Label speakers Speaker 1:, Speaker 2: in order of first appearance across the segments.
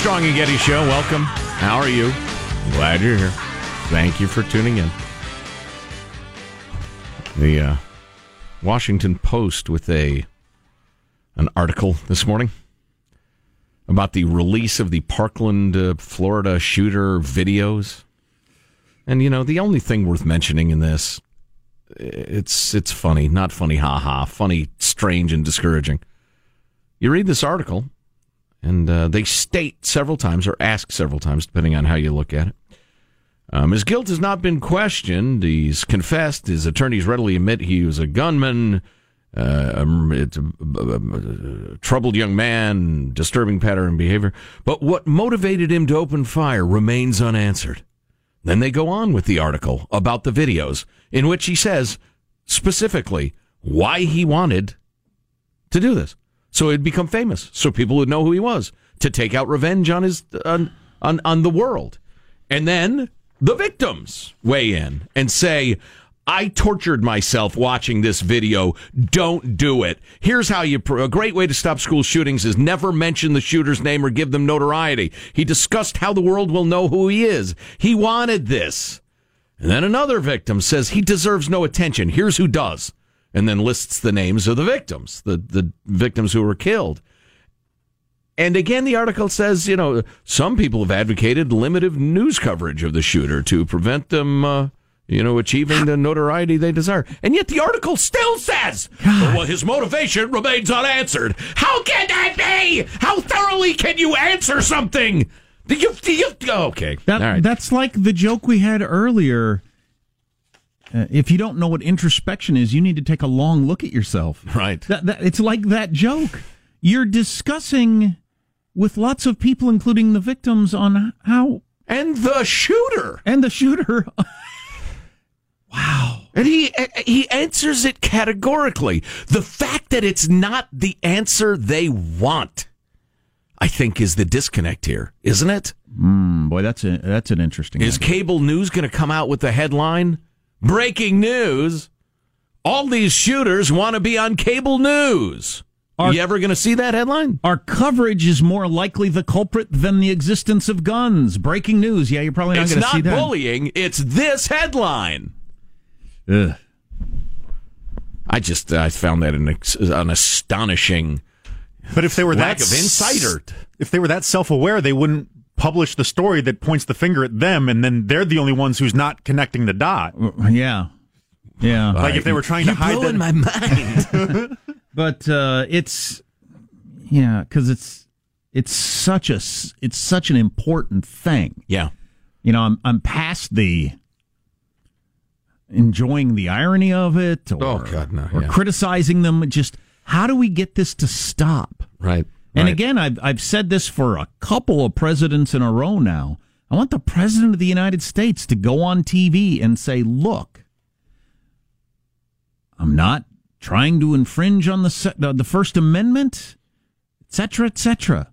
Speaker 1: Armstrong and Getty Show. Welcome. How are you? Glad you're here. Thank you for tuning in. The uh, Washington Post with a an article this morning about the release of the Parkland, uh, Florida shooter videos. And you know, the only thing worth mentioning in this it's it's funny, not funny haha, funny, strange and discouraging. You read this article and uh, they state several times, or ask several times, depending on how you look at it. Um, his guilt has not been questioned. He's confessed. His attorneys readily admit he was a gunman. Uh, um, it's a, a, a, troubled young man, disturbing pattern of behavior. But what motivated him to open fire remains unanswered. Then they go on with the article about the videos, in which he says specifically why he wanted to do this. So he'd become famous, so people would know who he was to take out revenge on his on on, on the world. And then the victims weigh in and say, I tortured myself watching this video. Don't do it. Here's how you, a great way to stop school shootings is never mention the shooter's name or give them notoriety. He discussed how the world will know who he is. He wanted this. And then another victim says he deserves no attention. Here's who does. And then lists the names of the victims, the, the victims who were killed. And again, the article says, you know, some people have advocated limited news coverage of the shooter to prevent them, uh, you know, achieving the notoriety they desire. And yet the article still says, well, his motivation remains unanswered. How can that be? How thoroughly can you answer something? You, you, okay.
Speaker 2: That,
Speaker 1: right.
Speaker 2: That's like the joke we had earlier. Uh, if you don't know what introspection is, you need to take a long look at yourself.
Speaker 1: Right.
Speaker 2: That, that, it's like that joke. You're discussing with lots of people, including the victims, on how
Speaker 1: and the shooter
Speaker 2: and the shooter. wow.
Speaker 1: And he he answers it categorically. The fact that it's not the answer they want, I think, is the disconnect here, isn't it?
Speaker 2: Mm, boy, that's a that's an interesting.
Speaker 1: Is
Speaker 2: idea.
Speaker 1: cable news going to come out with the headline? Breaking news! All these shooters want to be on cable news. Are you ever going to see that headline?
Speaker 2: Our coverage is more likely the culprit than the existence of guns. Breaking news. Yeah, you're probably not
Speaker 1: It's
Speaker 2: going to see that.
Speaker 1: It's not bullying. It's this headline.
Speaker 2: Ugh.
Speaker 1: I just I found that an, an astonishing
Speaker 3: But if they were
Speaker 1: lack
Speaker 3: that
Speaker 1: of insight or
Speaker 3: if they were that self-aware, they wouldn't publish the story that points the finger at them, and then they're the only ones who's not connecting the dot.
Speaker 2: Yeah, yeah.
Speaker 3: Like if they were trying to
Speaker 1: You're
Speaker 3: hide
Speaker 1: blowing
Speaker 3: that.
Speaker 1: my mind.
Speaker 2: but uh, it's yeah, because it's it's such a it's such an important thing.
Speaker 1: yeah.
Speaker 2: You know, I'm I'm past the enjoying the irony of it or,
Speaker 1: Oh, God, no,
Speaker 2: or
Speaker 1: yeah.
Speaker 2: criticizing them. Just how do we get this to stop?
Speaker 1: Right.
Speaker 2: And
Speaker 1: right.
Speaker 2: again, I've I've said this for a couple of presidents in a row now. I want the president of the United States to go on TV and say, "Look, I'm not trying to infringe on the se- the, First Amendment, etc., etc.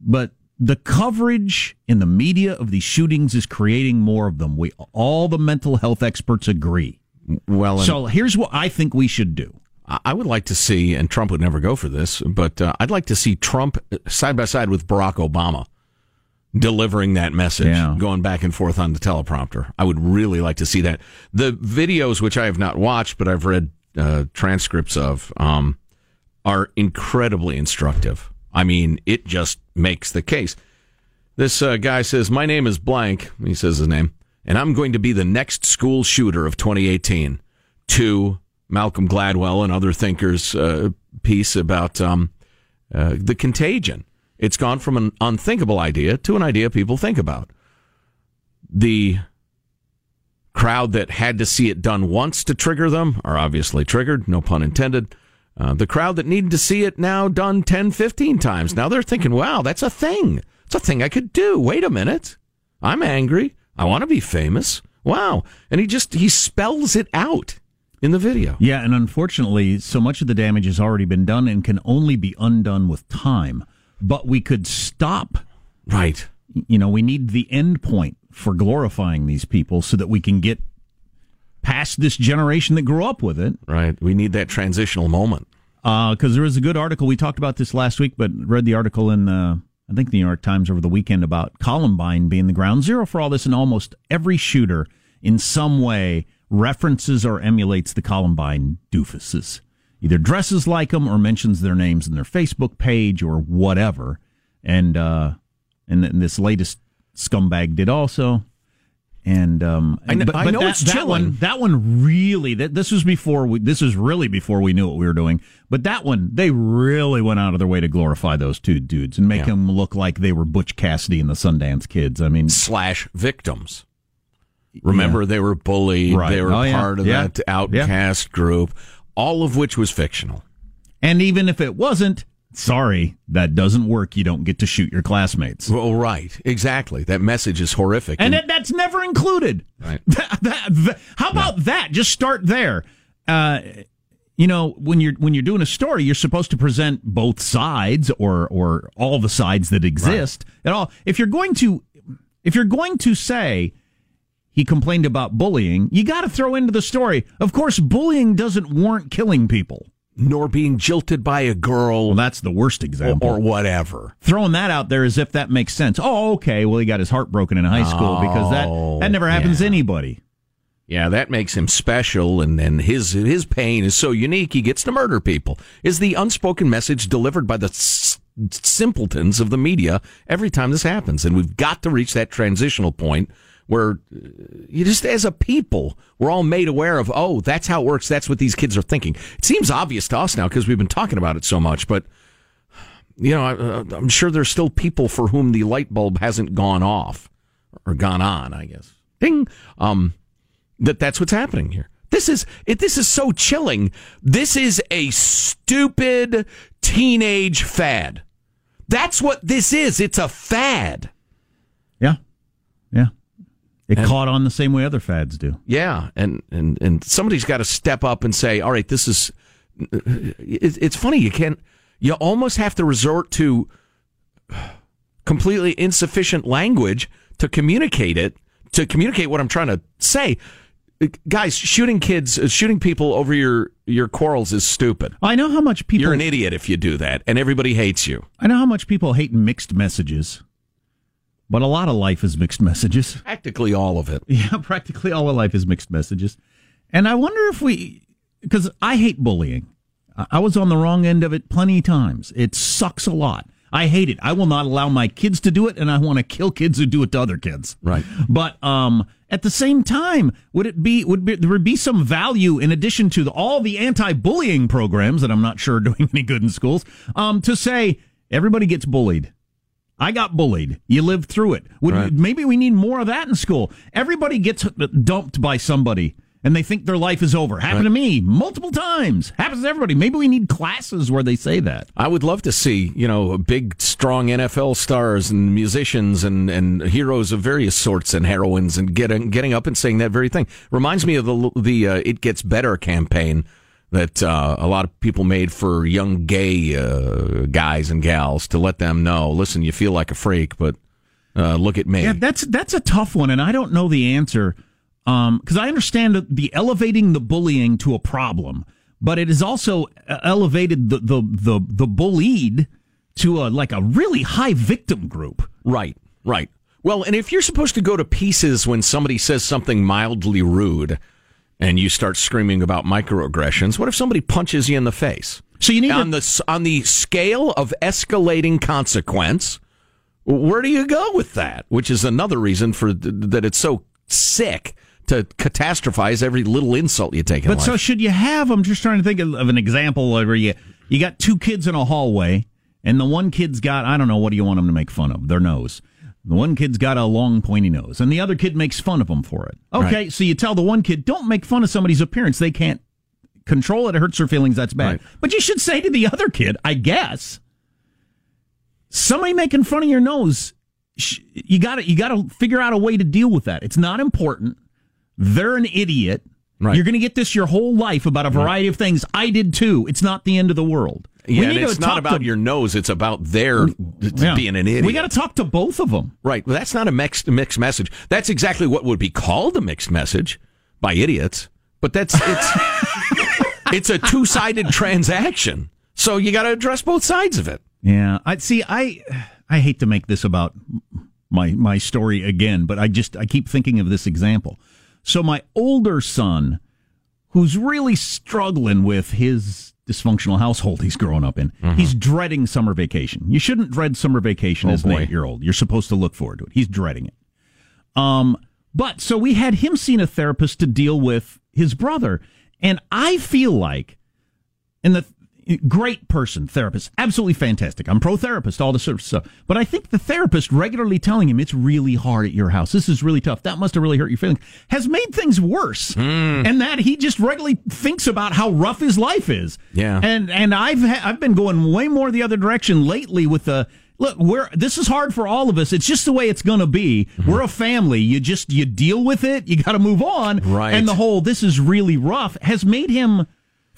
Speaker 2: But the coverage in the media of these shootings is creating more of them. We all the mental health experts agree.
Speaker 1: well, and
Speaker 2: So here's what I think we should do.
Speaker 1: I would like to see, and Trump would never go for this, but uh, I'd like to see Trump side by side with Barack Obama delivering that message,
Speaker 2: Yeah.
Speaker 1: going back and forth on the teleprompter. I would really like to see that. The videos, which I have not watched, but I've read uh, transcripts of, um, are incredibly instructive. I mean, it just makes the case. This uh, guy says, My name is blank. He says his name. And I'm going to be the next school shooter of 2018. To Malcolm Gladwell and other thinkers' uh, piece about um, uh, the contagion. It's gone from an unthinkable idea to an idea people think about. The crowd that had to see it done once to trigger them are obviously triggered, no pun intended. Uh, the crowd that needed to see it now done 10, 15 times. Now they're thinking, wow, that's a thing. It's a thing I could do. Wait a minute. I'm angry. I want to be famous. Wow. And he just, he spells it out in the video.
Speaker 2: Yeah, and unfortunately, so much of the damage has already been done and can only be undone with time. But we could stop.
Speaker 1: Right.
Speaker 2: You know, we need the end point for glorifying these people so that we can get past this generation that grew up with it.
Speaker 1: Right. We need that transitional moment.
Speaker 2: Because there was a good article. We talked about this last week, but read the article in, uh, I think, the New York Times over the weekend about Columbine being the ground zero for all this, and almost every shooter in some way references or emulates the Columbine doofuses. Either dresses like them or mentions their names in their Facebook page or whatever. And uh, and, th- this latest scumbag did also. And um,
Speaker 1: I kn- I know
Speaker 2: that,
Speaker 1: it's
Speaker 2: that
Speaker 1: chilling.
Speaker 2: one, that one really. That this was before. We, this was really before we knew what we were doing. But that one, they really went out of their way to glorify those two dudes and make
Speaker 1: Yeah.
Speaker 2: them look like they were Butch Cassidy and the Sundance Kids. I mean,
Speaker 1: Slash victims. Remember, they were bullied.
Speaker 2: Right.
Speaker 1: They were
Speaker 2: Oh, yeah.
Speaker 1: part of
Speaker 2: Yeah.
Speaker 1: that outcast group, all of which was fictional.
Speaker 2: and even if it wasn't, sorry, that doesn't work. You don't get to shoot your classmates.
Speaker 1: Well, right. Exactly. That message is horrific.
Speaker 2: and that, that's never included.
Speaker 1: Right.
Speaker 2: That- that- that- how about that? Just start there. Uh, you know, when you're when you're doing a story, you're supposed to present both sides or or all the sides that exist at all. If you're going to if you're going to say he complained about bullying, you got to throw into the story. Of course, bullying doesn't warrant killing people.
Speaker 1: nor being jilted by a girl
Speaker 2: Well, that's the worst example.
Speaker 1: or whatever.
Speaker 2: throwing that out there as if that makes sense. Oh, okay. Well, he got his heart broken in high school because that oh, that never happens to anybody.
Speaker 1: Yeah, that makes him special, and then his his pain is so unique. He gets to murder people. Is the unspoken message delivered by the s- simpletons of the media every time this happens? And we've got to reach that transitional point where uh, you just, as a people, we're all made aware of. Oh, that's how it works. That's what these kids are thinking. It seems obvious to us now because we've been talking about it so much, but. You know, I, I'm sure there's still people for whom the light bulb hasn't gone off or gone on. I guess. Ding. Um, that that's what's happening here. This is it, this is so chilling. This is a stupid teenage fad. That's what this is. It's a fad.
Speaker 2: Yeah. Yeah. It
Speaker 1: And-
Speaker 2: caught on the same way other fads do.
Speaker 1: Yeah, and and and somebody's got to step up and say, "All right, this is." It's, it's funny you can't. You almost have to resort to completely insufficient language to communicate it to communicate what I'm trying to say. Guys, shooting kids, uh, shooting people over your your quarrels is stupid.
Speaker 2: I know how much people.
Speaker 1: You're an idiot if you do that, and everybody hates you.
Speaker 2: I know how much people hate mixed messages, but a lot of life is mixed messages.
Speaker 1: Practically all of it.
Speaker 2: Yeah, practically all of life is mixed messages. And I wonder if we, because I hate bullying. I was on the wrong end of it plenty of times. It sucks a lot. I hate it. I will not allow my kids to do it, and I want to kill kids who do it to other kids.
Speaker 1: Right.
Speaker 2: But um, at the same time, would it be would be, there would be some value in addition to the, all the anti-bullying programs that I'm not sure are doing any good in schools? Um, to say everybody gets bullied. I got bullied. You lived through it. Would,
Speaker 1: Right.
Speaker 2: Maybe we need more of that in school. Everybody gets dumped by somebody and they think their life is over. Happened to me multiple times. Happens to everybody. Maybe we need classes where they say that.
Speaker 1: I would love to see, you know, big, strong NFL stars and musicians and, and heroes of various sorts and heroines and getting getting up and saying that very thing. Reminds me of the the uh, "It Gets Better" campaign that uh, a lot of people made for young gay uh, guys and gals to let them know, listen, you feel like a freak, but uh, look at me.
Speaker 2: Yeah, that's that's a tough one, and I don't know the answer because I understand the- the elevating the bullying to a problem, but it has also uh, elevated the the the, the bullied to a like a really high victim group.
Speaker 1: Right, right. Well, and if you're supposed to go to pieces when somebody says something mildly rude and you start screaming about microaggressions, what if somebody punches you in the face?
Speaker 2: So you need
Speaker 1: on
Speaker 2: to-
Speaker 1: the on the scale of escalating consequence, where do you go with that? Which is another reason for th- that it's so sick to catastrophize every little insult you take
Speaker 2: But
Speaker 1: life.
Speaker 2: so should you have? I'm just trying to think of, of an example where you you got two kids in a hallway, and the one kid's got I don't know what do you want them to make fun of their nose. The one kid's got a long pointy nose, and the other kid makes fun of him for it. Okay,
Speaker 1: Right.
Speaker 2: so you tell the one kid, don't make fun of somebody's appearance. They can't control it. It hurts their feelings. That's bad.
Speaker 1: Right.
Speaker 2: But you should say to the other kid, I guess, somebody making fun of your nose. You got to you got to figure out a way to deal with that. It's not important. They're an idiot.
Speaker 1: Right.
Speaker 2: You're going to get this your whole life about a variety of things. I did too. It's not the end of the world.
Speaker 1: Yeah, it's not about
Speaker 2: to-
Speaker 1: your nose; it's about their
Speaker 2: Yeah.
Speaker 1: being an idiot.
Speaker 2: We got to talk to both of them.
Speaker 1: Right. Well, that's not a mixed mixed message. That's exactly what would be called a mixed message by idiots. But that's it's it's a two sided transaction. So you got to address both sides of it.
Speaker 2: Yeah, I see. I I hate to make this about my my story again, but I just I keep thinking of this example. So my older son, who's really struggling with his dysfunctional household he's growing up in, he's dreading summer vacation. You shouldn't dread summer vacation
Speaker 1: Oh,
Speaker 2: as an eight year old. You're supposed to look forward to it. He's dreading it. Um, but so we had him seeing a therapist to deal with his brother, and I feel like and the great person therapist. Absolutely fantastic. I'm pro therapist all the sort of stuff. But i think the therapist regularly telling him it's really hard at your house. This is really tough. That must have really hurt your feelings. Has made things worse. Hmm. And that he just regularly thinks about how rough his life is.
Speaker 1: Yeah.
Speaker 2: and and i've ha- i've been going way more the other direction lately with the look we're this is hard for all of us. It's just the way it's gonna be. Mm-hmm. We're a family. You just you deal with it. You gotta move on.
Speaker 1: Right.
Speaker 2: and the whole this is really rough has made him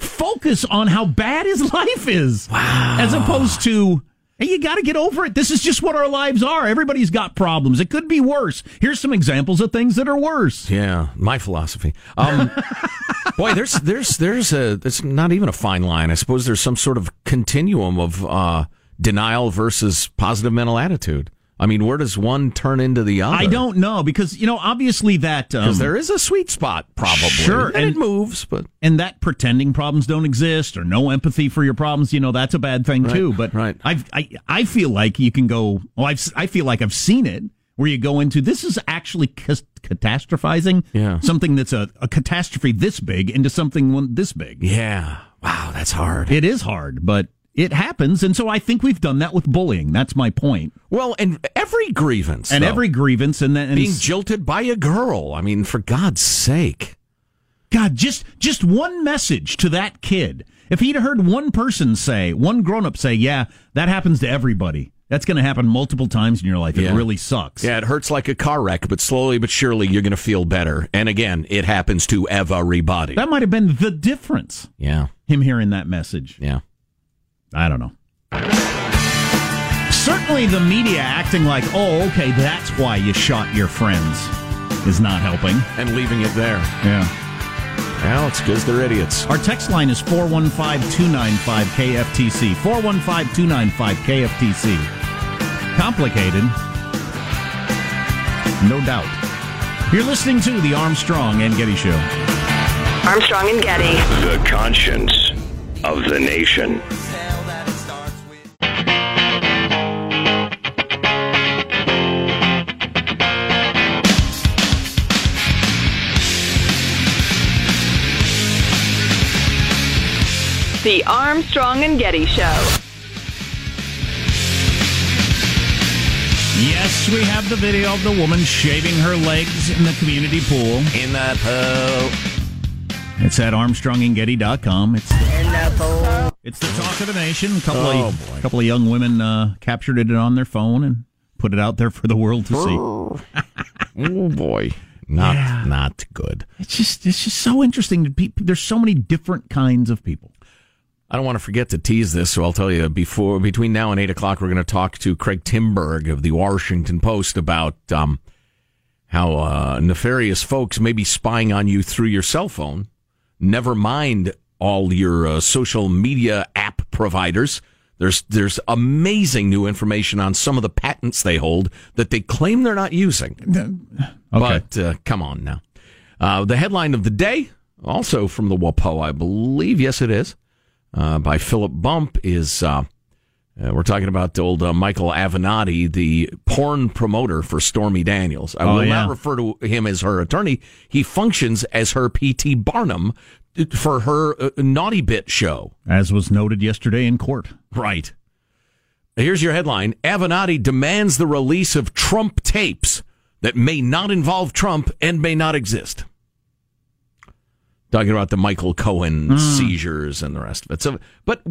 Speaker 2: focus on how bad his life is. Wow. As opposed to, hey, you got to get over it. This is just what our lives are. Everybody's got problems. It could be worse. Here's some examples of things that are worse.
Speaker 1: Yeah, my philosophy. Um, boy, there's there's there's a it's not even a fine line. I suppose there's some sort of continuum of uh, denial versus positive mental attitude. I mean, where does one turn into the other?
Speaker 2: I don't know because, you know, obviously that. Um,
Speaker 1: because there is a sweet spot, probably.
Speaker 2: Sure,
Speaker 1: and,
Speaker 2: and-
Speaker 1: it moves, but
Speaker 2: and that pretending problems don't exist or no empathy for your problems, you know, that's a bad thing
Speaker 1: Right,
Speaker 2: too. But
Speaker 1: right.
Speaker 2: I've, I, I feel like you can go, well, I've, I feel like I've seen it where you go into this is actually catastrophizing
Speaker 1: Yeah.
Speaker 2: something that's a, a catastrophe this big into something this big.
Speaker 1: yeah, wow, that's hard.
Speaker 2: It is hard, but it happens. And so I think we've done that with bullying. That's my point.
Speaker 1: Well, and every grievance,
Speaker 2: And
Speaker 1: though,
Speaker 2: every grievance and then, and
Speaker 1: being jilted by a girl. I mean, for God's sake.
Speaker 2: God, just just one message to that kid. If he'd heard one person say, one grown up say, "Yeah, that happens to everybody," That's going to happen multiple times in your life. It
Speaker 1: Yeah.
Speaker 2: really sucks.
Speaker 1: Yeah, it hurts like a car wreck, but slowly but surely you're going to feel better. And again, it happens to everybody.
Speaker 2: That might have been the difference.
Speaker 1: Yeah,
Speaker 2: Him hearing that message.
Speaker 1: yeah.
Speaker 2: I don't know. Certainly, the media acting like, oh, okay, that's why you shot your friends, is not helping.
Speaker 1: And leaving it there.
Speaker 2: Yeah.
Speaker 1: Well, it's because they're idiots.
Speaker 2: Our text line is 415 295 KFTC. 415 295 KFTC. Complicated. No doubt. You're listening to The Armstrong and Getty Show.
Speaker 4: Armstrong and Getty.
Speaker 5: The conscience of the nation.
Speaker 4: The Armstrong and Getty Show.
Speaker 2: Yes, we have the video of the woman shaving her legs in the community pool.
Speaker 1: In the pool.
Speaker 2: It's at ArmstrongandGetty.com. It's in the pool. It's the talk of the nation. A couple
Speaker 1: Oh,
Speaker 2: of
Speaker 1: boy.
Speaker 2: couple of young women uh, captured it on their phone and put it out there for the world to see.
Speaker 1: Oh boy, not
Speaker 2: Yeah.
Speaker 1: not good.
Speaker 2: It's just it's just so interesting. There's so many different kinds of people.
Speaker 1: I don't want to forget to tease this, so I'll tell you before between now and eight o'clock, we're going to talk to Craig Timberg of the Washington Post about um, how uh, nefarious folks may be spying on you through your cell phone. Never mind all your uh, social media app providers. There's there's amazing new information on some of the patents they hold that they claim they're not using. Okay. But uh, come on now. Uh, the headline of the day, also from the WAPO, I believe. Yes, it is. Uh, by Philip Bump is uh, uh, we're talking about the old uh, Michael Avenatti, the porn promoter for Stormy Daniels. I
Speaker 2: Oh,
Speaker 1: will
Speaker 2: yeah.
Speaker 1: not refer to him as her attorney. He functions as her PT Barnum for her uh, naughty bit show.
Speaker 2: As was noted yesterday in court.
Speaker 1: Right. Here's your headline Avenatti demands the release of Trump tapes that may not involve Trump and may not exist. Talking about the Michael Cohen seizures and the rest of it. So, but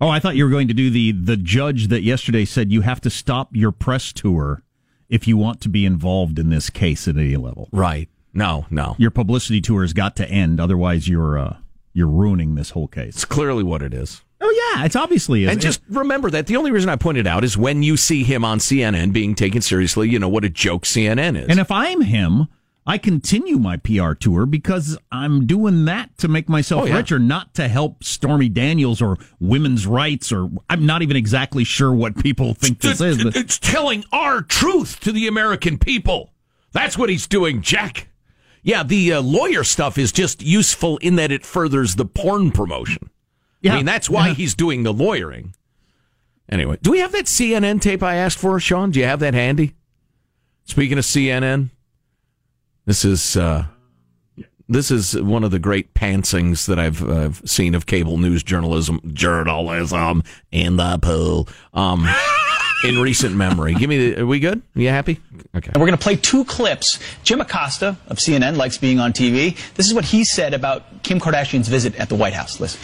Speaker 2: Oh, I thought you were going to do the the judge that yesterday said you have to stop your press tour if you want to be involved in this case at any level.
Speaker 1: right, no, no,
Speaker 2: Your publicity tour has got to end, otherwise you're uh, you're ruining this whole case.
Speaker 1: it's clearly what it is.
Speaker 2: Oh yeah, it's obviously is.
Speaker 1: And just remember that the only reason I pointed out is when you see him on CNN being taken seriously, you know what a joke CNN is.
Speaker 2: And if I'm him, I continue my PR tour because I'm doing that to make myself
Speaker 1: Oh, yeah.
Speaker 2: richer, not to help Stormy Daniels or women's rights, or I'm not even exactly sure what people think this is. But
Speaker 1: It's telling our truth to the American people. That's what he's doing, Jack. Yeah, the uh, lawyer stuff is just useful in that it furthers the porn promotion.
Speaker 2: yeah,
Speaker 1: I mean, that's why
Speaker 2: yeah.
Speaker 1: he's doing the lawyering. Anyway, do we have that CNN tape I asked for, Sean? Do you have that handy? Speaking of CNN, this is uh, this is one of the great pantsings that I've uh, seen of cable news journalism journalism in the pool um, in recent memory. Give me the. Are we good? Are you happy? Okay.
Speaker 6: And we're going to play two clips. Jim Acosta of CNN likes being on TV. This is what he said about Kim Kardashian's visit at the White House. Listen.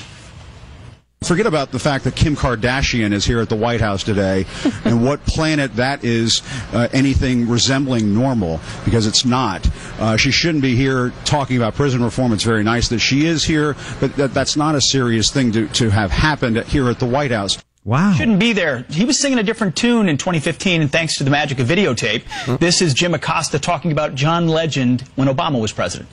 Speaker 7: Forget about the fact that Kim Kardashian is here at the White House today and what planet that is uh, anything resembling normal because it's not. Uh, she shouldn't be here talking about prison reform. It's very nice that she is here, but that, that's not a serious thing to, to have happened here at the White House.
Speaker 2: wow.
Speaker 6: Shouldn't be there. He was singing a different tune in 2015, and thanks to the magic of videotape, this is Jim Acosta talking about John Legend when Obama was president.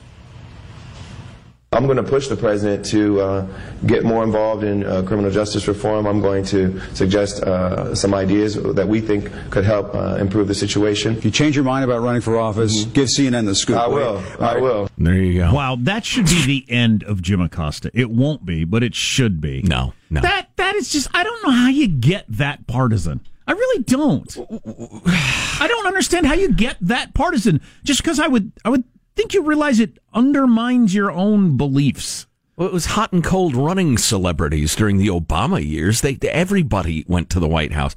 Speaker 8: I'm going to push the president to uh, get more involved in uh, criminal justice reform. I'm going to suggest uh, some ideas that we think could help uh, improve the situation.
Speaker 7: If you change your mind about running for office, give CNN the scoop.
Speaker 8: I will.
Speaker 7: All
Speaker 8: I
Speaker 7: right.
Speaker 8: will.
Speaker 1: There you go.
Speaker 2: Wow, that should be the end of Jim Acosta. It won't be, but it should be.
Speaker 1: No, no.
Speaker 2: That that is just I don't know how you get that partisan. I really don't. I don't understand how you get that partisan. Just because I would I would think you realize it undermines your own beliefs.
Speaker 1: Well, it was hot and cold running celebrities during the Obama years. They everybody went to the White House,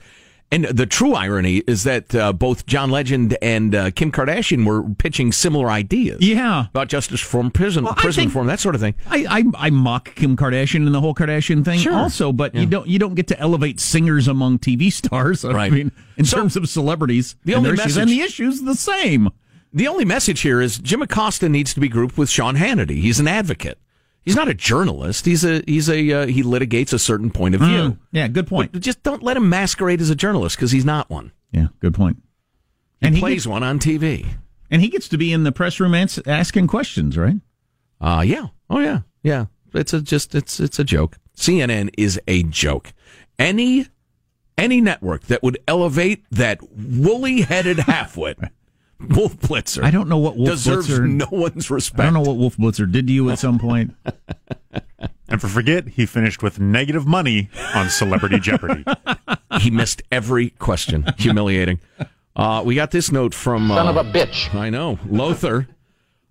Speaker 1: And the true irony is that uh, both John Legend and uh, Kim Kardashian were pitching similar ideas.
Speaker 2: Yeah.
Speaker 1: About justice reform, prison,
Speaker 2: Well,
Speaker 1: prison reform, that sort of thing.
Speaker 2: I, I I mock Kim Kardashian and the whole Kardashian thing
Speaker 1: Sure.
Speaker 2: also, but you don't you don't get to elevate singers among TV stars. I
Speaker 1: Right.
Speaker 2: mean, in terms of celebrities,
Speaker 1: The
Speaker 2: and
Speaker 1: only
Speaker 2: issues,
Speaker 1: message-
Speaker 2: and the issues the same.
Speaker 1: The only message here is Jim Acosta needs to be grouped with Sean Hannity. He's an advocate. He's not a journalist. He's a he's a uh, he litigates a certain point of view.
Speaker 2: Mm, yeah, good point.
Speaker 1: But just don't let him masquerade as a journalist because he's not one.
Speaker 2: Yeah, good point.
Speaker 1: He
Speaker 2: And he
Speaker 1: plays
Speaker 2: gets-
Speaker 1: one on TV.
Speaker 2: And he gets to be in the press room ans- asking questions, right?
Speaker 1: Uh yeah. Oh yeah. Yeah. It's a just it's it's a joke. CNN is a joke. Any any network that would elevate that woolly headed halfwit, Wolf Blitzer.
Speaker 2: I don't know what Wolf Blitzer
Speaker 1: deserves
Speaker 2: Blitzer-
Speaker 1: no one's respect.
Speaker 2: I don't know what Wolf Blitzer did to you at some point.
Speaker 3: And for forget, he finished with negative money on Celebrity Jeopardy.
Speaker 1: he missed every question. Humiliating. Uh, we got this note from
Speaker 9: Son
Speaker 1: uh,
Speaker 9: of a bitch.
Speaker 1: I know Lothar.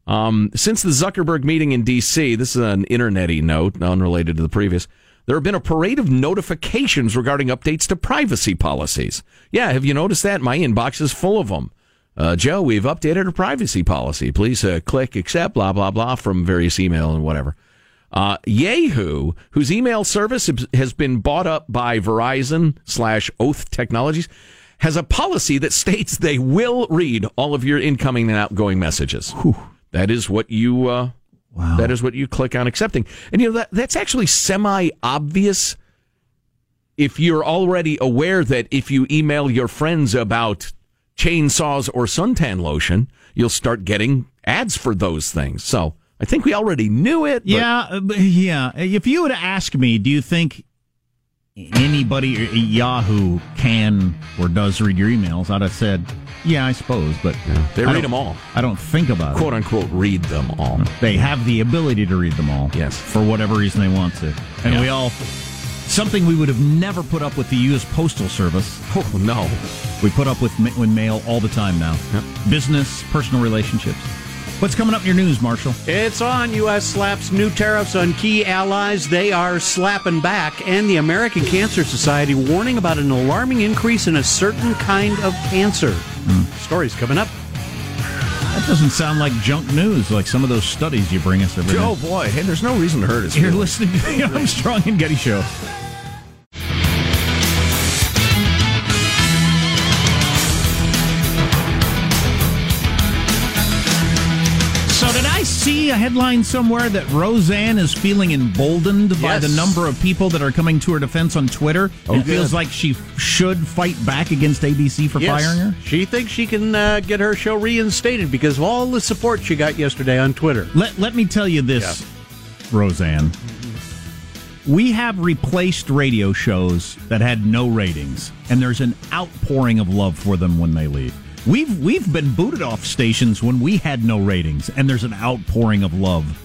Speaker 1: Um, since the Zuckerberg meeting in D.C., this is an internety note, unrelated to the previous. There have been a parade of notifications regarding updates to privacy policies. Yeah, have you noticed that? My inbox is full of them. Uh, Joe, we've updated our privacy policy. Please uh, click accept, blah, blah, blah, from various email and whatever. Uh, Yahoo, whose email service has been bought up by Verizon slash Oath Technologies, has a policy that states they will read all of your incoming and outgoing messages. That is what you. Uh, That is what you click on accepting, and you know that that's actually semi obvious. If you're already aware that if you email your friends about chainsaws or suntan lotion, you'll start getting ads for those things. So I think we already knew it. but-
Speaker 2: Yeah, uh, yeah. If you would ask me, do you think anybody at Yahoo can or does read your emails? I'd have said, yeah, I suppose, but
Speaker 1: They read them all.
Speaker 2: I don't think about it.
Speaker 1: quote unquote read them all.
Speaker 2: They have the ability to read them all.
Speaker 1: Yes.
Speaker 2: for whatever reason they want to, and
Speaker 1: Yeah.
Speaker 2: we all something we would have never put up with the U.S. Postal Service.
Speaker 1: Oh no,
Speaker 2: we put up with ma- with mail all the time now. Business, personal relationships. What's coming up in your news, Marshall?
Speaker 10: It's on. U.S. slaps new tariffs on key allies. They are slapping back. And the American Cancer Society warning about an alarming increase in a certain kind of cancer. Hmm. Stories coming up.
Speaker 2: That doesn't sound like junk news, like some of those studies you bring us every
Speaker 1: day.
Speaker 2: Oh
Speaker 1: boy, hey, there's no reason to hurt us.
Speaker 2: You're listening to the Armstrong and Getty Show. See a headline somewhere that Roseanne is feeling emboldened by the number of people that are coming to her defense on Twitter?
Speaker 10: Oh,
Speaker 2: and feels like she should fight back against ABC for
Speaker 10: Yes.
Speaker 2: firing her?
Speaker 10: She thinks she can uh, get her show reinstated because of all the support she got yesterday on Twitter.
Speaker 2: Let let me tell you this, Roseanne. We have replaced radio shows that had no ratings, and there's an outpouring of love for them when they leave. We've we've been booted off stations when we had no ratings, and there's an outpouring of love.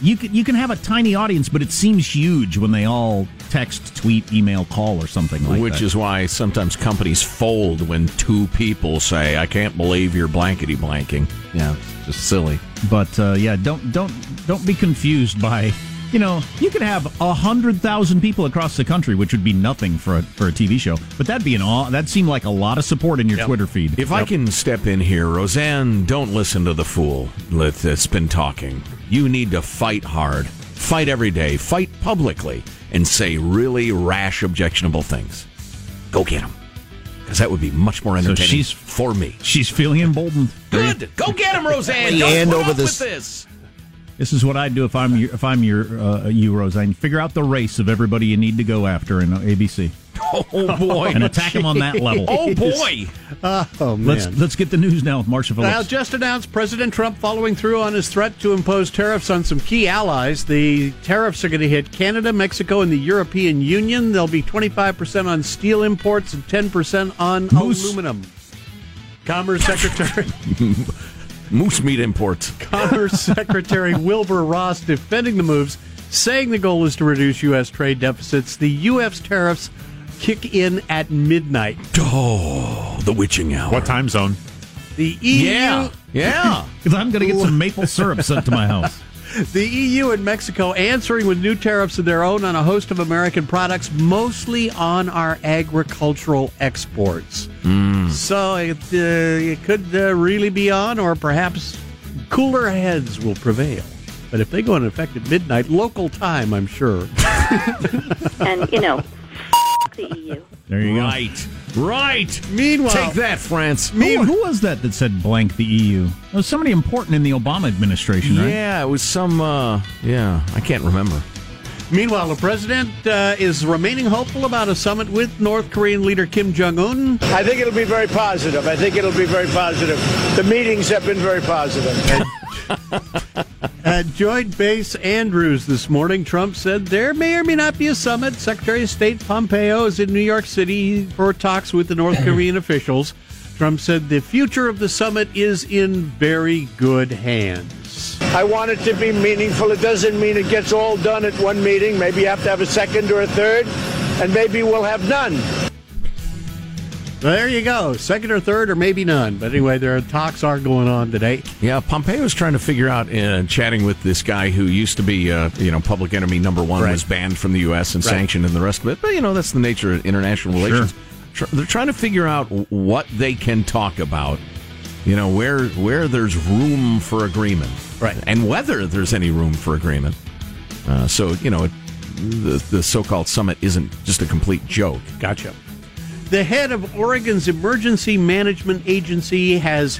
Speaker 2: You can you can have a tiny audience, but it seems huge when they all text, tweet, email, call, or something like that.
Speaker 1: Which is why sometimes companies fold when two people say, "I can't believe you're blankety blanking." Yeah, just silly.
Speaker 2: But uh, yeah, don't don't don't be confused by you know you could have a hundred thousand people across the country, which would be nothing for a, for a TV show, but that'd be an aw- that seemed like a lot of support in your Twitter feed.
Speaker 1: If I can step in here, Roseanne, don't listen to the fool that- that's been talking. You need to fight hard, fight every day, fight publicly, and say really rash, objectionable things. Go get them, because that would be much more entertaining So
Speaker 2: she's-
Speaker 1: for me.
Speaker 2: she's feeling emboldened.
Speaker 1: Good, go get him, Roseanne.
Speaker 2: The
Speaker 1: Don't
Speaker 2: hand
Speaker 1: put
Speaker 2: over
Speaker 1: up
Speaker 2: this-
Speaker 1: with this.
Speaker 2: This is what I'd do if I'm your, if I'm your uh, you, Roseanne. Figure out the race of everybody you need to go after in uh, ABC.
Speaker 1: Oh boy,
Speaker 2: and attack them on that level.
Speaker 1: Oh boy.
Speaker 10: Oh, man.
Speaker 2: Let's let's get the news now with Marshall
Speaker 10: Now, just announced President Trump following through on his threat to impose tariffs on some key allies. The tariffs are going to hit Canada, Mexico, and the European Union. There'll be 25% on steel imports and 10% on aluminum. Commerce Secretary
Speaker 1: Moose meat imports.
Speaker 10: Commerce Secretary Wilbur Ross defending the moves, saying the goal is to reduce U.S. trade deficits. The U.S. tariffs kick in at midnight.
Speaker 1: Oh, the witching hour.
Speaker 3: What time zone?
Speaker 10: The EU.
Speaker 1: Yeah, yeah.
Speaker 2: Because I'm going to get some maple syrup sent to my house.
Speaker 10: The EU and Mexico answering with new tariffs of their own on a host of American products, mostly on our agricultural exports. So it, uh, it could uh, really be on, or perhaps cooler heads will prevail. But if they go into effect at midnight, local time, I'm sure.
Speaker 9: and, you know, the EU.
Speaker 2: There you
Speaker 1: right. Right.
Speaker 10: Meanwhile,
Speaker 1: Take that, France.
Speaker 2: Who, who was that that said blank the EU? It was somebody important in the Obama administration, right?
Speaker 1: Yeah, it was some. uh Yeah, I can't remember.
Speaker 10: Meanwhile, the president uh, is remaining hopeful about a summit with North Korean leader Kim Jong Un.
Speaker 11: I think it'll be very positive. I think it'll be very positive. The meetings have been very positive.
Speaker 10: At Joint Base Andrews this morning, Trump said there may or may not be a summit. Secretary of State Pompeo is in New York City for talks with the North Korean officials. Trump said the future of the summit is in very good hands.
Speaker 11: I want it to be meaningful. It doesn't mean it gets all done at one meeting. Maybe you have to have a second or a third, and maybe we'll have none.
Speaker 10: There you go. Second or third, or maybe none. But anyway, there are talks are going on today.
Speaker 1: Yeah, Pompeo was trying to figure out, uh, chatting with this guy who used to be, uh, you know, public enemy number one,
Speaker 10: Right.
Speaker 1: was banned from the U.S. and
Speaker 10: Right.
Speaker 1: sanctioned and the rest of it. But, you know, that's the nature of international relations. Tr- They're trying to figure out what they can talk about, you know, where where there's room for agreement.
Speaker 10: Right.
Speaker 1: And whether there's any room for agreement. Uh, so, you know, it, the, the so called summit isn't just a complete joke.
Speaker 10: Gotcha. The head of Oregon's Emergency Management Agency has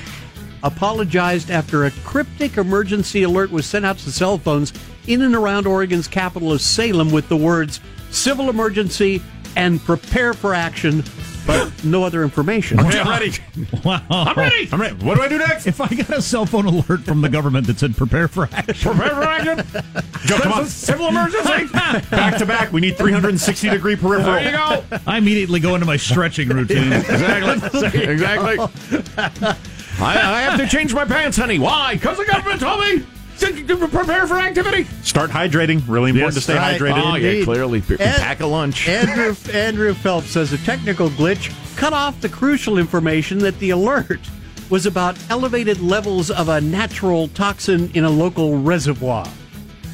Speaker 10: apologized after a cryptic emergency alert was sent out to cell phones in and around Oregon's capital of Salem with the words civil emergency and prepare for action, but no other information.
Speaker 3: Okay, I'm ready.
Speaker 2: Wow.
Speaker 3: I'm ready. I'm ready. What do I do next?
Speaker 2: If I got a cell phone alert from the government that said prepare for action,
Speaker 3: Prepare for action. Joe, come on. Civil emergency. back to back. We need 360 degree peripheral.
Speaker 1: There you go.
Speaker 2: I immediately go into my stretching routine.
Speaker 1: Exactly. exactly. I, I have to change my pants, honey. Why? Because the government told me to prepare for activity.
Speaker 3: Start hydrating. Really important
Speaker 2: Yes,
Speaker 3: to stay
Speaker 10: right.
Speaker 3: hydrated.
Speaker 1: Oh, yeah,
Speaker 10: Indeed.
Speaker 1: clearly. P-
Speaker 10: Ed-
Speaker 1: pack a lunch.
Speaker 10: Andrew Andrew Phelps says a technical glitch cut off the crucial information that the alert was about elevated levels of a natural toxin in a local reservoir.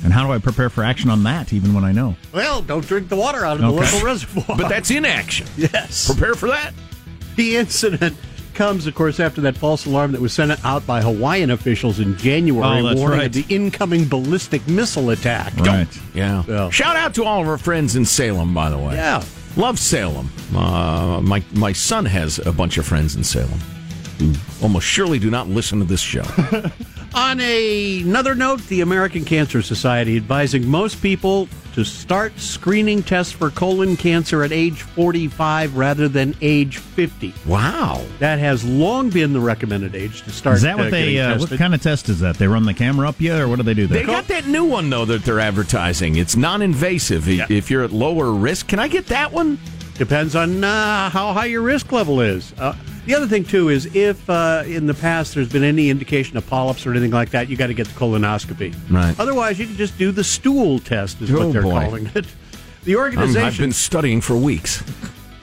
Speaker 2: and how do I prepare for action on that, even when I know?
Speaker 10: Well, don't drink the water out of the local reservoir.
Speaker 1: But that's inaction.
Speaker 10: yes.
Speaker 1: Prepare for that.
Speaker 10: The incident comes, of course, after that false alarm that was sent out by Hawaiian officials in January,
Speaker 2: Oh,
Speaker 10: warning
Speaker 2: right.
Speaker 10: of the incoming ballistic missile attack.
Speaker 2: Right.
Speaker 1: Yeah.
Speaker 10: Yeah.
Speaker 1: Shout out to all of our friends in Salem, by the way.
Speaker 10: Yeah.
Speaker 1: Love Salem. Uh, my my son has a bunch of friends in Salem who almost surely do not listen to this show.
Speaker 10: On a, another note, the American Cancer Society advising most people to start screening tests for colon cancer at age 45 rather than age 50.
Speaker 1: wow.
Speaker 10: That has long been the recommended age to start.
Speaker 2: Is that what
Speaker 10: uh,
Speaker 2: they?
Speaker 10: getting
Speaker 2: Uh, what kind of test is that? They run the camera up you, or what do they do there?
Speaker 1: They got that new one though that they're advertising. It's non-invasive.
Speaker 10: Yeah.
Speaker 1: If you're at lower risk, can I get that one?
Speaker 10: Depends on uh, how high your risk level is. The other thing too is if uh, in the past there's been any indication of polyps or anything like that, you got to get the colonoscopy.
Speaker 1: Right.
Speaker 10: Otherwise, you can just do the stool test, is
Speaker 1: Oh,
Speaker 10: what they're
Speaker 1: boy.
Speaker 10: calling it. The organization.
Speaker 1: I've been studying for weeks.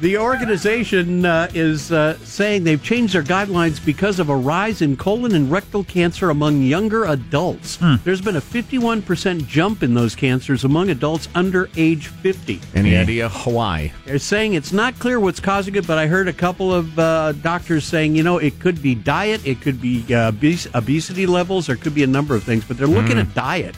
Speaker 10: The organization uh, is uh, saying they've changed their guidelines because of a rise in colon and rectal cancer among younger adults.
Speaker 1: Hmm.
Speaker 10: There's been a 51% jump in those cancers among adults under age 50.
Speaker 1: Any idea? Hawaii.
Speaker 10: They're saying it's not clear what's causing it, but I heard a couple of uh, doctors saying, you know, it could be diet, it could be uh, obes- obesity levels, there could be a number of things, but they're looking at diet.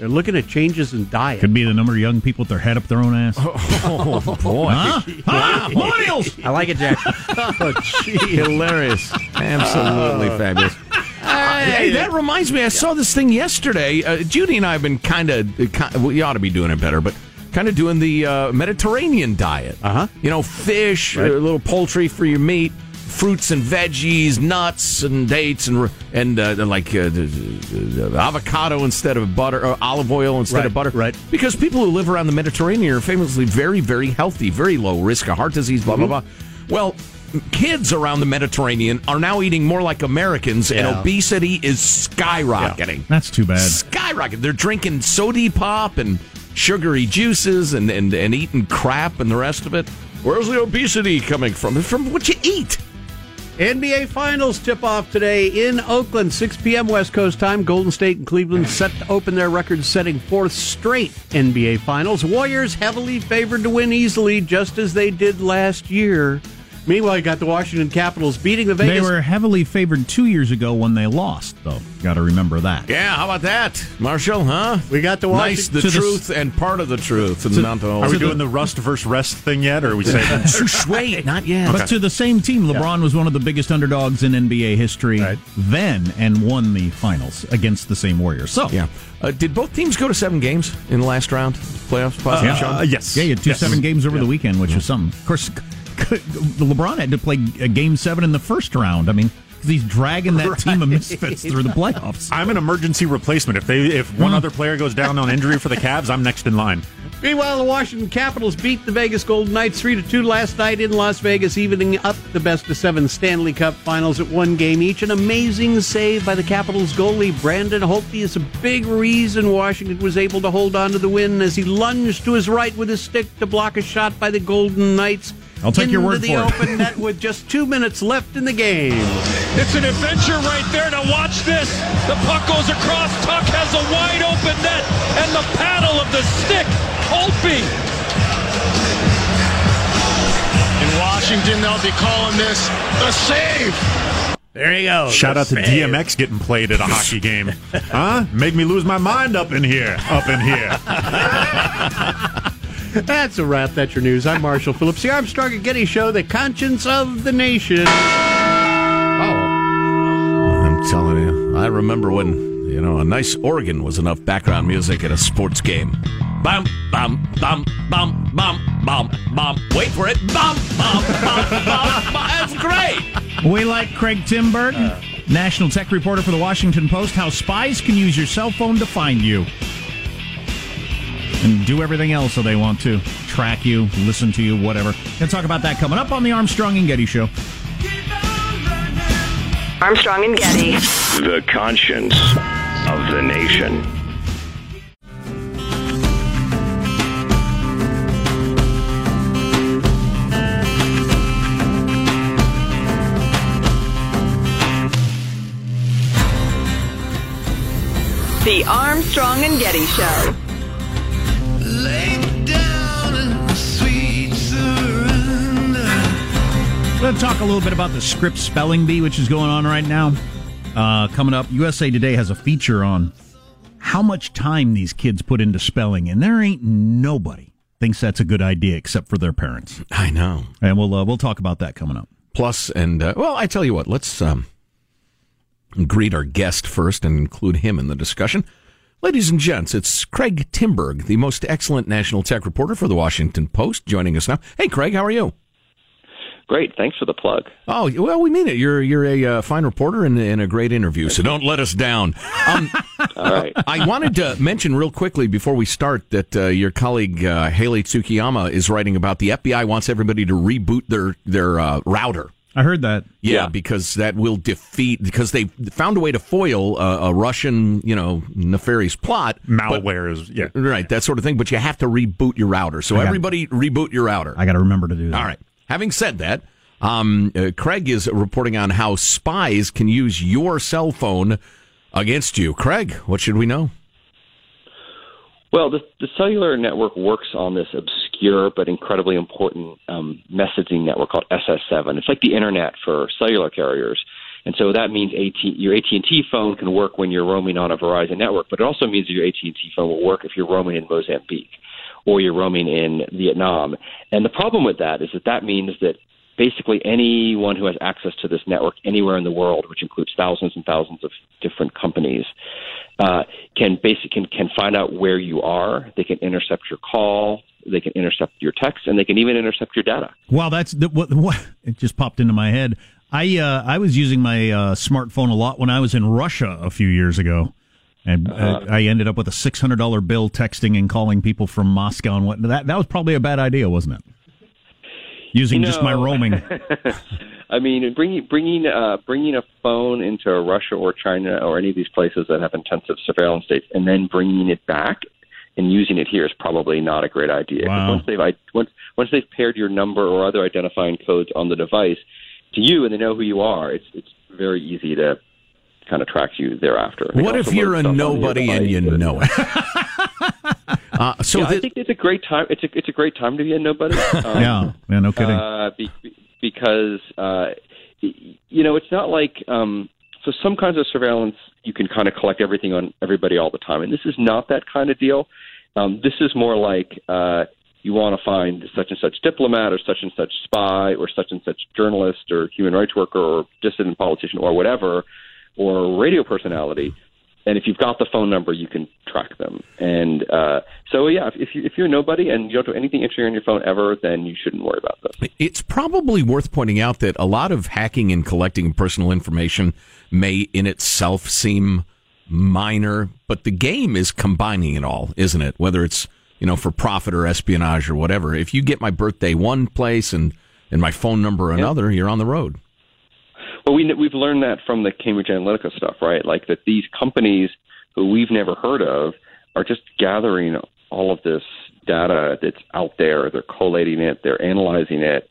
Speaker 10: They're looking at changes in diet.
Speaker 2: Could be the number of young people with their head up their own ass.
Speaker 1: Oh boy.
Speaker 2: Huh? Ah, millennials!
Speaker 10: I like it, Jack. oh, gee.
Speaker 1: Hilarious. Absolutely fabulous. Hey, that reminds me. I saw this thing yesterday. Uh, Judy and I have been kind of. We ought to be doing it better, but kind of doing the uh, Mediterranean diet. Uh
Speaker 10: Uh-huh.
Speaker 1: You know, fish,
Speaker 10: Right.
Speaker 1: a little poultry for your meat, fruits and veggies, nuts and dates, and and uh, like uh, avocado instead of butter, or olive oil instead
Speaker 10: Right,
Speaker 1: of butter.
Speaker 10: right.
Speaker 1: Because people who live around the Mediterranean are famously very, very healthy, very low risk of heart disease, blah, blah,
Speaker 10: Mm-hmm.
Speaker 1: blah. Well, kids around the Mediterranean are now eating more like Americans, and obesity is skyrocketing.
Speaker 2: That's too bad.
Speaker 1: Skyrocketing. They're drinking soda pop and sugary juices and, and, and eating crap and the rest of it. Where's the obesity coming from? It's from what you eat.
Speaker 10: NBA Finals tip off today in Oakland, 6 p.m. West Coast time. Golden State and Cleveland set to open their record setting fourth straight NBA Finals. Warriors heavily favored to win easily, just as they did last year. Meanwhile, you got the Washington Capitals beating the Vegas.
Speaker 2: They were heavily favored two years ago when they lost, though. Got to remember that.
Speaker 1: Yeah, how about that, Marshall? Huh?
Speaker 10: We got the
Speaker 1: nice
Speaker 10: Washington.
Speaker 1: the
Speaker 2: To the
Speaker 1: truth and part of the truth, and not all.
Speaker 3: Are we doing the rust versus rest thing yet, or are we saying
Speaker 1: Wait, not yet.
Speaker 2: But to the same team, LeBron was one of the biggest underdogs in NBA history then and won the finals against the same Warriors. So,
Speaker 1: Yeah. Uh, did both teams go to seven games in the last round playoffs? Possibly,
Speaker 2: yeah,
Speaker 1: Sean?
Speaker 3: Uh, yes.
Speaker 2: yeah, you had two
Speaker 3: Yes.
Speaker 2: seven games over the weekend, which was something. Of course, LeBron had to play game seven in the first round. I mean, 'cause he's dragging that team of misfits through the playoffs.
Speaker 3: I'm an emergency replacement. If they if one hmm. other player goes down on injury for the Cavs, I'm next in line.
Speaker 10: Meanwhile, the Washington Capitals beat the Vegas Golden Knights 3 to 2 last night in Las Vegas, evening up the best of seven Stanley Cup finals at one game each. An amazing save by the Capitals goalie Braden Holtby is a big reason Washington was able to hold on to the win as he lunged to his right with his stick to block a shot by the Golden Knights.
Speaker 2: I'll take your word for it.
Speaker 10: the open net with just two minutes left in the game.
Speaker 12: It's an adventure right there. Now watch this. The puck goes across. Tuch has a wide open net, and the paddle of the stick. Holtby. In Washington, they'll be calling this the save.
Speaker 10: There you go.
Speaker 3: Shout out to
Speaker 10: save.
Speaker 3: DMX getting played at a hockey game. Huh? Make me lose my mind up in here. Up in here.
Speaker 10: That's a wrap. That's your news. I'm Marshall Phillips, the Armstrong and Getty Show, the conscience of the nation. Oh.
Speaker 1: I'm telling you, I remember when you know a nice organ was enough background music at a sports game. Bum bum bum bum bum bum bum. Wait for it. Bum bum bum bum. bum. That's great.
Speaker 2: We like Craig Timberg, uh. national tech reporter for the Washington Post, how spies can use your cell phone to find you and do everything else so they want to track you, listen to you, whatever. Gonna talk about that coming up on the Armstrong and Getty Show.
Speaker 4: Armstrong and Getty.
Speaker 5: The conscience of the nation.
Speaker 4: The Armstrong and Getty Show.
Speaker 2: We're going to talk a little bit about the Scripps spelling bee, which is going on right now. Uh, coming up, USA Today has a feature on how much time these kids put into spelling, and there ain't nobody thinks that's a good idea except for their parents.
Speaker 1: I know.
Speaker 2: And we'll uh, we'll talk about that coming up.
Speaker 1: Plus, and uh, well, I tell you what, let's um, greet our guest first and include him in the discussion. Ladies and gents, it's Craig Timberg, the most excellent national tech reporter for the Washington Post, joining us now. Hey, Craig, how are you?
Speaker 13: Great. Thanks for the plug.
Speaker 1: Oh well, we mean it. You're you're a uh, fine reporter and, and a great interview. So don't let us down. Um,
Speaker 13: All right.
Speaker 1: I wanted to mention real quickly before we start that uh, your colleague uh, Hayley Tsukayama is writing about the FBI wants everybody to reboot their their uh, router.
Speaker 2: I heard that.
Speaker 1: Yeah, because that will defeat because they found a way to foil a, a Russian, you know, nefarious plot.
Speaker 3: Malware is yeah,
Speaker 1: right, that sort of thing. But you have to reboot your router. So
Speaker 2: I got-
Speaker 1: everybody reboot your router.
Speaker 2: I got to remember to do that.
Speaker 1: All right. Having said that, um, uh, Craig is reporting on how spies can use your cell phone against you. Craig, what should we know?
Speaker 13: Well, the, the cellular network works on this obscure but incredibly important um, messaging network called SS7. It's like the internet for cellular carriers. And so that means AT, your AT&T phone can work when you're roaming on a Verizon network, but it also means your AT&T phone will work if you're roaming in Mozambique or you're roaming in Vietnam. And the problem with that is that that means that basically anyone who has access to this network anywhere in the world, which includes thousands and thousands of different companies, uh, can basically can, can find out where you are. They can intercept your call. They can intercept your text, and they can even intercept your data.
Speaker 2: Wow, that's the, what, what it just popped into my head. I uh, I was using my uh, smartphone a lot when I was in Russia a few years ago, and uh,
Speaker 13: Uh-huh.
Speaker 2: I ended up with a six hundred dollar bill texting and calling people from Moscow and what that that was probably a bad idea, wasn't it? Using
Speaker 13: You
Speaker 2: just my roaming.
Speaker 13: I mean, bringing bringing uh, bringing a phone into Russia or China or any of these places that have intensive surveillance states, and then bringing it back and using it here is probably not a great idea.
Speaker 2: Wow.
Speaker 13: Once they've once once they've paired your number or other identifying codes on the device, to you and they know who you are, it's it's very easy to kind of track you thereafter. They
Speaker 1: What if you're a
Speaker 13: stuff onto your
Speaker 1: nobody and you know it? uh, so
Speaker 13: yeah, I think it's a great time. It's a it's a great time to be a nobody. Um,
Speaker 2: Yeah, yeah, no kidding.
Speaker 13: Uh, be, because uh, you know it's not like um, so some kinds of surveillance you can kind of collect everything on everybody all the time, and this is not that kind of deal. Um, this is more like uh, you want to find such and such diplomat or such and such spy or such and such journalist or human rights worker or dissident politician or whatever or radio personality. And if you've got the phone number, you can track them. And uh, so, yeah, if, if, you, if you're nobody and you don't do anything interesting on your phone ever, then you shouldn't worry about this.
Speaker 1: It's probably worth pointing out that a lot of hacking and collecting personal information may in itself seem minor, but the game is combining it all, isn't it? Whether it's, you know, for profit or espionage or whatever. If you get my birthday one place and, and my phone number another, you're on the road.
Speaker 13: Well, we, we've learned that from the Cambridge Analytica stuff, right? Like that these companies who we've never heard of are just gathering all of this data that's out there. They're collating it, they're analyzing it,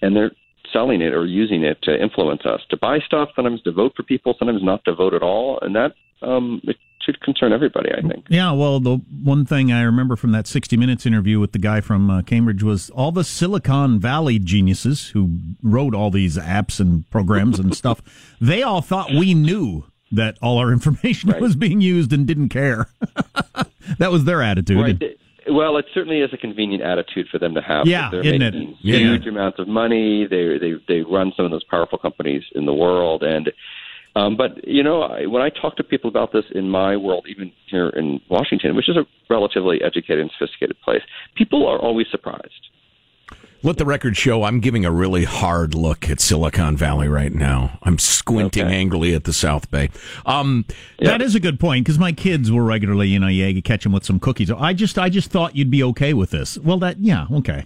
Speaker 13: and they're selling it or using it to influence us to buy stuff, sometimes to vote for people, sometimes not to vote at all. And that um, it should concern everybody, I think.
Speaker 2: Yeah, well, the one thing I remember from that 60 Minutes interview with the guy from uh, Cambridge was all the Silicon Valley geniuses who wrote all these apps and programs and stuff. They all thought we knew that all our information was being used and didn't care. that was their attitude.
Speaker 13: Right. Well, it certainly is a convenient attitude for them to have.
Speaker 2: Yeah,
Speaker 13: they're
Speaker 2: isn't it? Yeah.
Speaker 13: huge amounts of money. They they they run some of those powerful companies in the world, and um, but you know, I, when I talk to people about this in my world, even here in Washington, which is a relatively educated and sophisticated place, people are always surprised.
Speaker 1: Let the record show I'm giving a really hard look at Silicon Valley right now. I'm squinting angrily at the South Bay. Um,
Speaker 2: That is a good point because my kids will regularly, you know, yeah, you catch them with some cookies. I just, I just thought you'd be okay with this. Well, that, yeah, okay.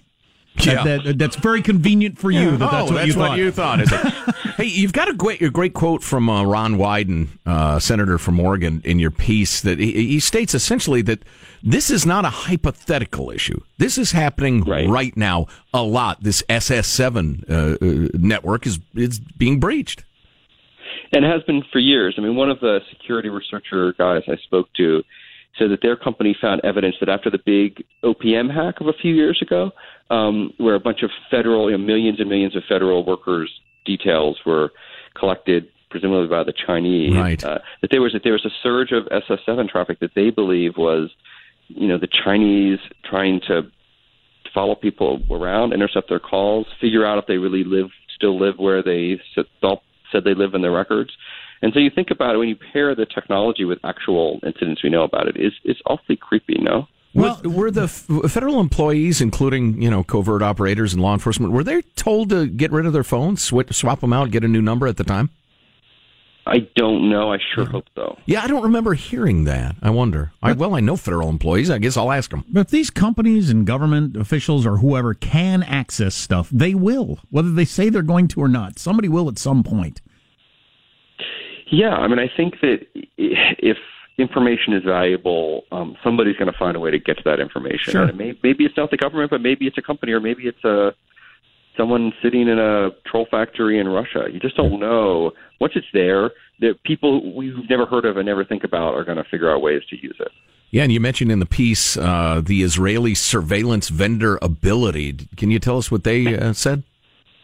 Speaker 1: Yeah.
Speaker 2: That, that- that's very convenient for you. That
Speaker 1: oh,
Speaker 2: that's what
Speaker 1: that's
Speaker 2: you
Speaker 1: what
Speaker 2: thought.
Speaker 1: you thought. Is it? hey, you've got a great, a great quote from uh, Ron Wyden, uh, senator from Oregon, in your piece that he, he states essentially that this is not a hypothetical issue. This is happening right, now a lot. This SS7 uh, uh, network is is being breached.
Speaker 13: and has been for years. I mean, one of the security researcher guys I spoke to said that their company found evidence that after the big OPM hack of a few years ago, um, where a bunch of federal, you know, millions and millions of federal workers' details were collected, presumably by the Chinese,
Speaker 1: Right.
Speaker 13: uh, that there was that there was a surge of SS7 traffic that they believe was, you know, the Chinese trying to follow people around, intercept their calls, figure out if they really live, still live where they said, they live in their records. And so you think about it when you pair the technology with actual incidents we know about it's, it's awfully creepy, no?
Speaker 1: Well, were the f- federal employees, including you know covert operators and law enforcement, were they told to get rid of their phones, swap, swap them out, get a new number at the time?
Speaker 13: I don't know. I sure hope so.
Speaker 1: Yeah, I don't remember hearing that. I wonder. I, well, I know federal employees. I guess I'll ask them.
Speaker 2: But if these companies and government officials or whoever can access stuff, they will, whether they say they're going to or not. Somebody will at some point.
Speaker 13: Yeah, I mean, I think that if information is valuable, um, somebody's going to find a way to get to that information.
Speaker 2: Sure.
Speaker 13: And it may, maybe it's not the government, but maybe it's a company, or maybe it's a someone sitting in a troll factory in Russia. You just don't know. Once it's there, the people we've never heard of and never think about are going to figure out ways to use it.
Speaker 1: Yeah, and you mentioned in the piece uh, the Israeli surveillance vendor Ability. Can you tell us what they uh, said?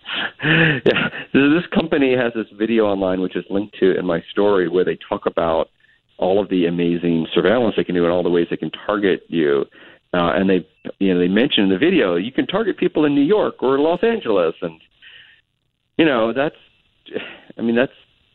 Speaker 13: yeah, this company has this video online, which is linked to in my story, where they talk about all of the amazing surveillance they can do and all the ways they can target you. Uh, and they, you know, they mention in the video you can target people in New York or Los Angeles, and you know that's, I mean that's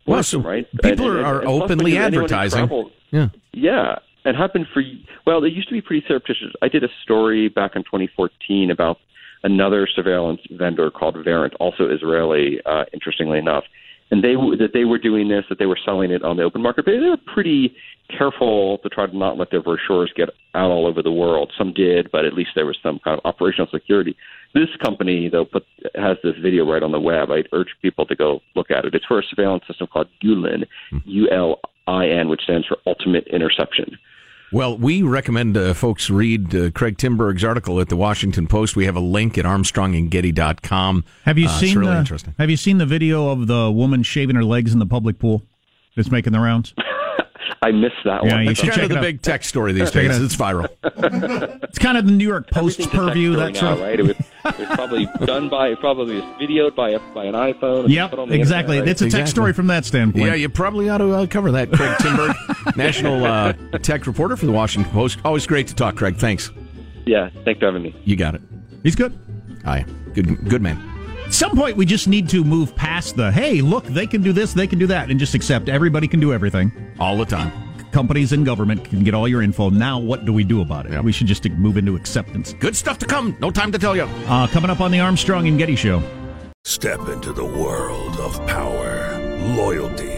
Speaker 1: Well,
Speaker 13: awesome,
Speaker 1: so
Speaker 13: right?
Speaker 1: people
Speaker 13: And-
Speaker 1: are-
Speaker 13: and-
Speaker 1: are
Speaker 13: and
Speaker 1: openly
Speaker 13: because anyone who
Speaker 1: advertising.
Speaker 13: travels-
Speaker 1: Yeah.
Speaker 13: yeah, and happened for well, it used to be pretty surreptitious. I did a story back in 2014 about another surveillance vendor called Verint, also Israeli, uh, interestingly enough, and they that they were doing this, that they were selling it on the open market, but they were pretty careful to try to not let their brochures get out all over the world. Some did, but at least there was some kind of operational security. This company, though, put has this video right on the web. I'd urge people to go look at it. It's for a surveillance system called ULIN, U L I N, which stands for Ultimate Interception.
Speaker 1: Well, we recommend uh, folks read uh, Craig Timberg's article at the Washington Post. We have a link at armstrongandgetty.com.
Speaker 2: Have you
Speaker 1: Uh,
Speaker 2: seen
Speaker 1: it's really
Speaker 2: the,
Speaker 1: interesting.
Speaker 2: Have you seen the video of the woman shaving her legs in the public pool? That's making the rounds.
Speaker 13: I missed that
Speaker 2: Yeah,
Speaker 13: one.
Speaker 2: you
Speaker 1: It's
Speaker 2: should
Speaker 1: kind
Speaker 2: check
Speaker 1: of the
Speaker 2: out.
Speaker 1: big tech story these
Speaker 2: Check it
Speaker 1: days. It's viral.
Speaker 2: It's kind of the New York Post's
Speaker 13: Everything's a tech
Speaker 2: purview.
Speaker 13: That's
Speaker 2: That
Speaker 13: now, right? It was, it was probably done by, probably videoed by a, by an iPhone. and put
Speaker 2: Yep,
Speaker 13: on the
Speaker 2: exactly.
Speaker 13: internet, right?
Speaker 2: It's a tech story from that standpoint.
Speaker 1: Yeah, you probably ought to uh, cover that. Craig Timberg, national uh, tech reporter for the Washington Post. Always great to talk, Craig. Thanks.
Speaker 13: Yeah, thanks for having me.
Speaker 1: You got it.
Speaker 2: He's good.
Speaker 1: Hi. Good, good man.
Speaker 2: At some point, we just need to move past the hey, look, they can do this, they can do that, and just accept everybody can do everything.
Speaker 1: All the time.
Speaker 2: Companies and government can get all your info. Now, what do we do about it? We should just move into acceptance.
Speaker 1: Good stuff to come. No time to tell you.
Speaker 2: Uh, coming up on the Armstrong and Getty Show.
Speaker 14: Step into the world of power, loyalty,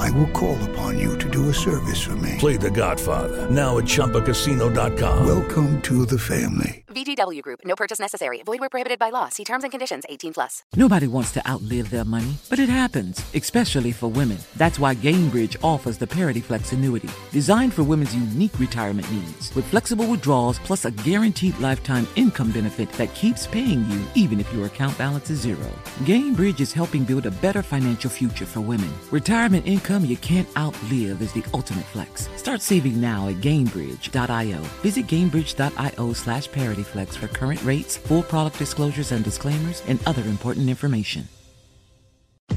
Speaker 15: I will call upon you to do a service for me.
Speaker 14: Play The Godfather now at ChumbaCasino.com.
Speaker 15: Welcome to the family.
Speaker 12: VGW Group. No purchase necessary. Void where prohibited by law. See terms and conditions. 18 plus.
Speaker 16: Nobody wants to outlive their money, but it happens, especially for women. That's why Gainbridge offers the Parity Flex annuity, designed for women's unique retirement needs, with flexible withdrawals plus a guaranteed lifetime income benefit that keeps paying you even if your account balance is zero. Gainbridge is helping build a better financial future for women. Retirement income you can't outlive is the ultimate flex. Start saving now at Gainbridge.io. Visit Gainbridge.io slash ParityFlex for current rates, full product disclosures and disclaimers, and other important information.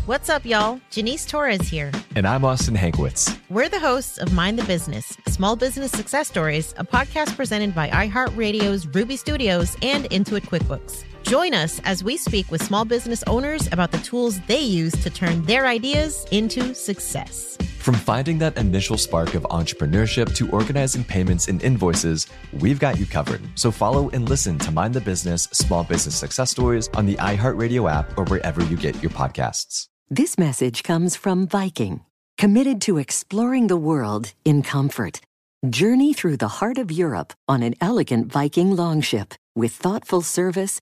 Speaker 17: What's up, y'all? Janice Torres here.
Speaker 18: And I'm Austin Hankwitz.
Speaker 17: We're the hosts of Mind the Business Small Business Success Stories, a podcast presented by iHeartRadio's Ruby Studios and Intuit QuickBooks. Join us as we speak with small business owners about the tools they use to turn their ideas into success.
Speaker 18: From finding that initial spark of entrepreneurship to organizing payments and invoices, we've got you covered. So follow and listen to Mind the Business Small Business Success Stories on the iHeartRadio app or wherever you get your podcasts.
Speaker 19: This message comes from Viking, committed to exploring the world in comfort. Journey through the heart of Europe on an elegant Viking longship with thoughtful service,